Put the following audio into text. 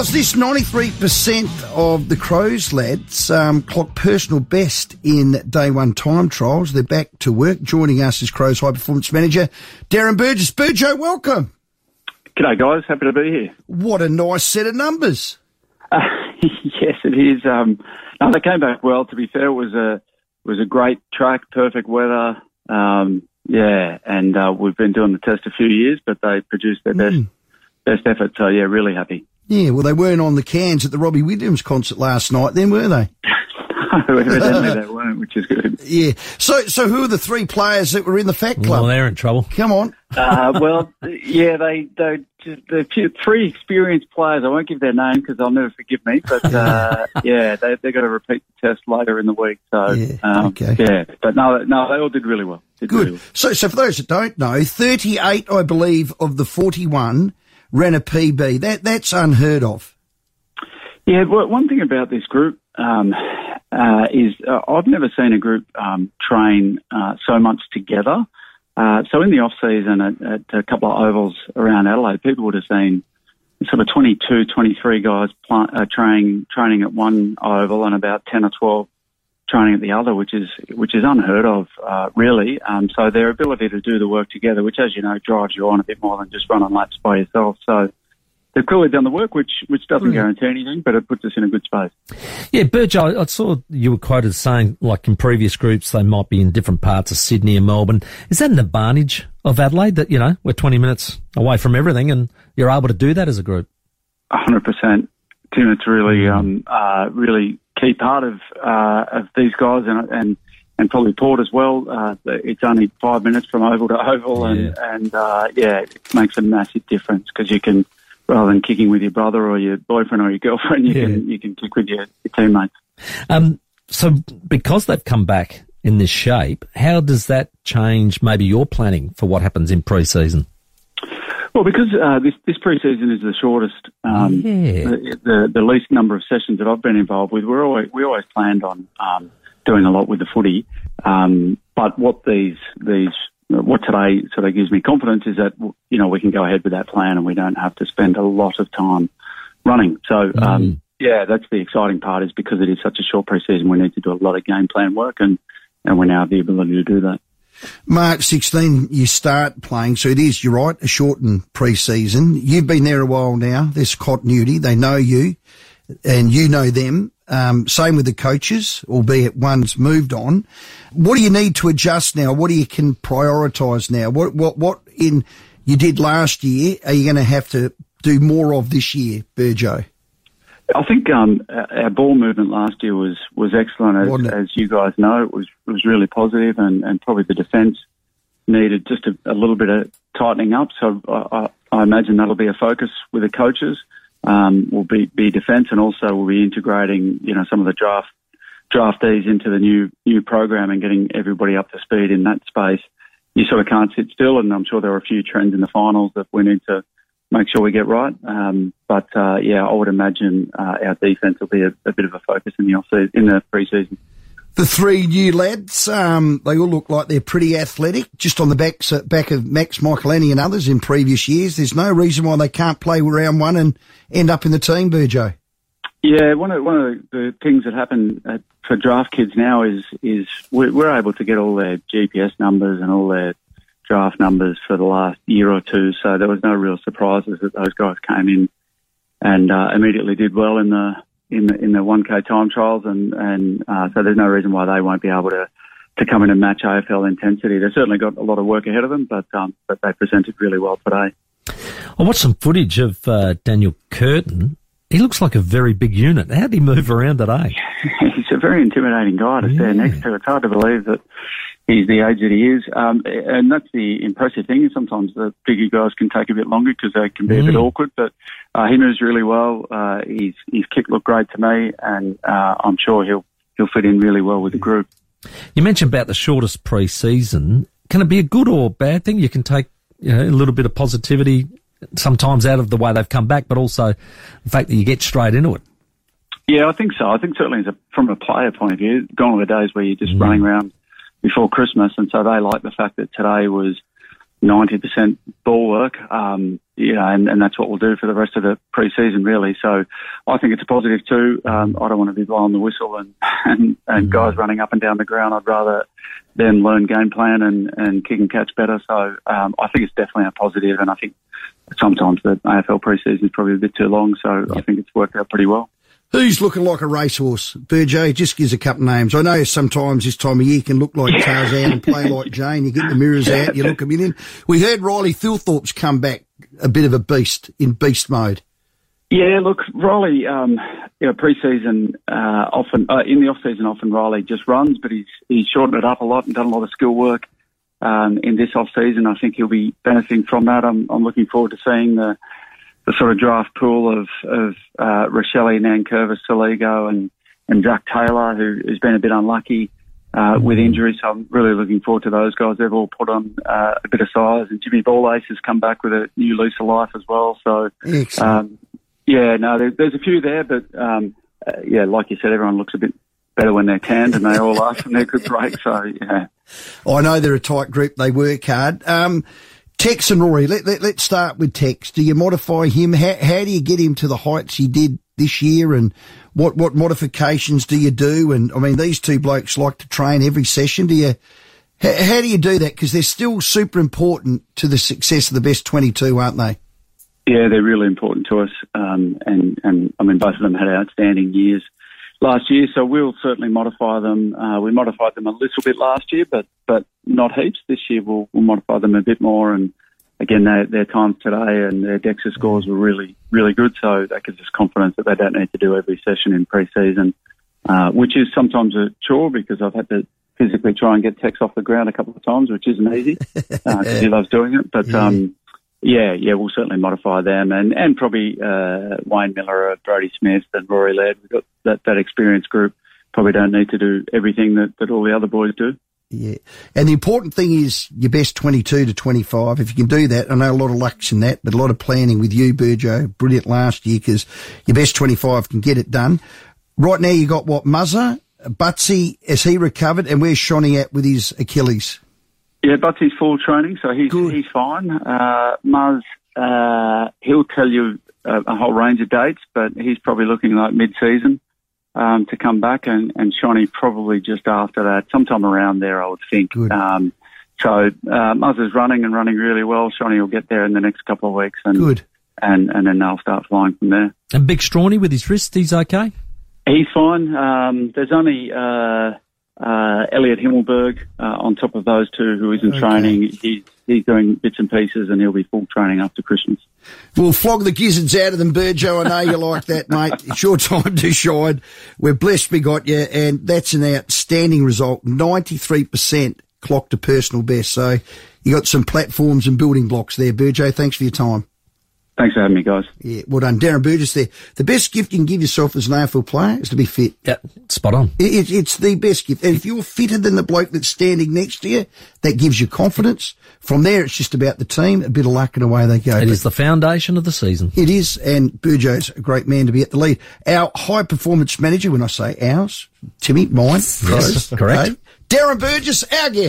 How's this? 93% of the Crows lads um, clocked personal best in day one time trials. They're back to work. Joining us is Crows High Performance Manager Darren Burgess. Burjo, welcome. G'day, guys. Happy to be here. What a nice set of numbers. Uh, yes, it is. Um, no, they came back well. To be fair, it was a was a great track, perfect weather. Um, yeah, and uh, we've been doing the test a few years, but they produced their best mm. best effort. So yeah, really happy. Yeah, well, they weren't on the cans at the Robbie Williams concert last night, then were they? no, evidently they weren't, which is good. Yeah. So, so who are the three players that were in the Fat Club? Well, they're in trouble. Come on. Uh, well, yeah, they they the three experienced players. I won't give their name because they'll never forgive me. But uh, yeah, they they got to repeat the test later in the week. So yeah, um, okay. yeah, but no, no, they all did really well. Did Good. Really well. So, so for those that don't know, thirty-eight, I believe, of the forty-one ran a PB. That that's unheard of. Yeah, well, one thing about this group um, uh, is uh, I've never seen a group um, train uh, so much together. Uh, so in the off season at, at, a couple of ovals around Adelaide, people would have seen sort of 22, 23 guys pl- uh, training training at one oval and about 10 or 12 training at the other, which is which is unheard of, uh, really. Um, so their ability to do the work together, which, as you know, drives you on a bit more than just running laps by yourself. So they've clearly done the work, which which doesn't guarantee anything, but it puts us in a good space. Yeah, Burge, I, I, saw you were quoted saying, like in previous groups, they might be in different parts of Sydney and Melbourne. Is that an advantage of Adelaide that you know we're 20 minutes away from everything, and you're able to do that as a group? 100 percent, Tim. It's really um, uh, really key part of uh, of these guys and and and probably Port as well. Uh, it's only five minutes from oval to oval, yeah. and and uh, yeah, it makes a massive difference because you can rather than kicking with your brother or your boyfriend or your girlfriend, you yeah. can you can kick with your, your teammates. Um, so because they've come back in this shape, how does that change maybe your planning for what happens in pre-season? Well, because uh, this this pre-season is the shortest, um, yeah. the, the, the least number of sessions that I've been involved with. We're always we always planned on um, doing a lot with the footy, um, but what these these what today sort of gives me confidence is that you know we can go ahead with that plan and we don't have to spend a lot of time running. So mm. um, yeah, that's the exciting part is because it is such a short preseason, we need to do a lot of game plan work and and we now have the ability to do that. March 16, you start playing, so it is, you're right, a shortened pre-season. You've been there a while now. There's continuity. They know you and you know them. Um, same with the coaches, albeit one's moved on. What do you need to adjust now? What do you can prioritise now? What, what, what in you did last year are you going to have to do more of this year, Burjo? I think um, our ball movement last year was was excellent, as, as you guys know. It was was really positive, and, and probably the defence needed just a, a, little bit of tightening up. So I, I, imagine that'll be a focus with the coaches um, will be, be defence, and also we'll be integrating, you know, some of the draft draftees into the new new program and getting everybody up to speed in that space. You sort of can't sit still, and I'm sure there are a few trends in the finals that we need to make sure we get right. Um, but uh, yeah, I would imagine uh, our defence will be a, a, bit of a focus in the off season, in the preseason. The three new lads, um, they all look like they're pretty athletic, just on the back, back of Max Michelini and others in previous years. There's no reason why they can't play round one and end up in the team, Burjo. Yeah, one of one of the things that happen at, for draft kids now is is we're, we're, able to get all their GPS numbers and all their draft numbers for the last year or two. So there was no real surprises that those guys came in and uh, immediately did well in the in the in the 1K time trials, and and uh, so there's no reason why they won't be able to to come in and match AFL intensity. They've certainly got a lot of work ahead of them, but um, but they presented really well today. I watched some footage of uh, Daniel Curtin. He looks like a very big unit. How did he move around today? He's a very intimidating guy to yeah. stand next to. It's hard to believe that he's the age that he is. Um, and that's the impressive thing. Sometimes the bigger guys can take a bit longer because they can be mm. a bit mm. awkward, but uh, he moves really well. Uh, his, his kick looked great to me, and uh, I'm sure he'll he'll fit in really well with the group. You mentioned about the shortest pre-season. Can it be a good or bad thing? You can take you know, a little bit of positivity sometimes out of the way they've come back, but also the fact that you get straight into it. Yeah, I think so. I think certainly a, from a player point of view, gone are the days where you're just mm. running around before Christmas, and so they like the fact that today was 90% ball work, um, you know, and, and that's what we'll do for the rest of the pre-season, really. So I think it's a positive too. Um, I don't want to be blowing the whistle and, and, and mm. guys running up and down the ground. I'd rather them learn game plan and, and kick and catch better. So um, I think it's definitely a positive, and I think sometimes the AFL pre-season is probably a bit too long. So yep. I think it's worked out pretty well. Who's looking like a racehorse? Burjo, just gives a couple names. I know sometimes this time of year can look like Tarzan and play like Jane. You get the mirrors out, you look a in. We heard Riley Thilthorpe's come back a bit of a beast in beast mode. Yeah, look, Riley, um, you know, pre-season, uh, often, uh, in the off-season, often Riley just runs, but he's, he's shortened it up a lot and done a lot of skill work, um, in this off-season. I think he'll be benefiting from that. I'm, I'm looking forward to seeing the, the sort of draft pool of, of uh, Rachele, Nankervis, Soligo and, and Zach Taylor, who has been a bit unlucky uh, with mm-hmm. injuries. So I'm really looking forward to those guys. They've all put on uh, a bit of size. And Jimmy Borlase has come back with a new lease of life as well. So, um, yeah, no, there, there's a few there, but um, uh, yeah, like you said, everyone looks a bit better when they're tanned, and they all are from their good break. So, yeah. I know they're a tight group. They work hard. Um, Tex and Rory, let, let, us start with Tex. Do you modify him? How, how do you get him to the heights he did this year? And what, what modifications do you do? And I mean, these two blokes like to train every session. Do you, how, how do you do that? Because they're still super important to the success of the best 22, aren't they? Yeah, they're really important to us. Um, and, and I mean, both of them had outstanding years last year, so we'll certainly modify them. Uh, we modified them a little bit last year, but but not heaps. This year we'll, we'll modify them a bit more. And again, their, their times today and their DEXA scores were really really good, so that gives us confidence that they don't need to do every session in pre-season, uh, which is sometimes a chore because I've had to physically try and get Tex off the ground a couple of times, which isn't easy uh, he loves doing it. But um, yeah, yeah, we'll certainly modify them, and and probably uh, Wayne Milera, Brodie Smith, and Rory Laird. We've got that that experienced group. Probably don't need to do everything that, that all the other boys do. Yeah, and the important thing is your best twenty-two to twenty-five. If you can do that, I know a lot of luck's in that, but a lot of planning with you, Burjo. Brilliant last year because your best twenty-five can get it done. Right now, you got what Muzzer, Butsy. Has he recovered? And where's Shawnee at with his Achilles? Yeah, Butsy's full training, so he's Good. he's fine. Uh, Muzz, uh, he'll tell you a, a, whole range of dates, but he's probably looking like mid-season um, to come back, and and Shawnee probably just after that, sometime around there, I would think. Um, so uh, Muzz is running and running really well. Shawnee will get there in the next couple of weeks, and Good. and and then they'll start flying from there. And Big Strawny with his wrist, he's okay. He's fine. Um, there's only uh, uh, Elliot Himmelberg uh, on top of those two who isn't okay. training. He's, he's doing bits and pieces and he'll be full training after Christmas. We'll flog the gizzards out of them, Burjo. I know you like that, mate. It's your time to shine. We're blessed we got you, and that's an outstanding result. 93% clocked a personal best. So you got some platforms and building blocks there, Burjo. Thanks for your time. Thanks for having me, guys. Yeah, well done. Darren Burgess there. The best gift you can give yourself as an AFL player is to be fit. Yeah, spot on. It, it, it's the best gift. And if you're fitter than the bloke that's standing next to you, that gives you confidence. From there, it's just about the team, a bit of luck, and away they go. It but is the foundation of the season. It is, and Burjo's a great man to be at the lead. Our high performance manager, when I say ours, Timmy, mine, yes, correct. Okay. Darren Burgess, our guest.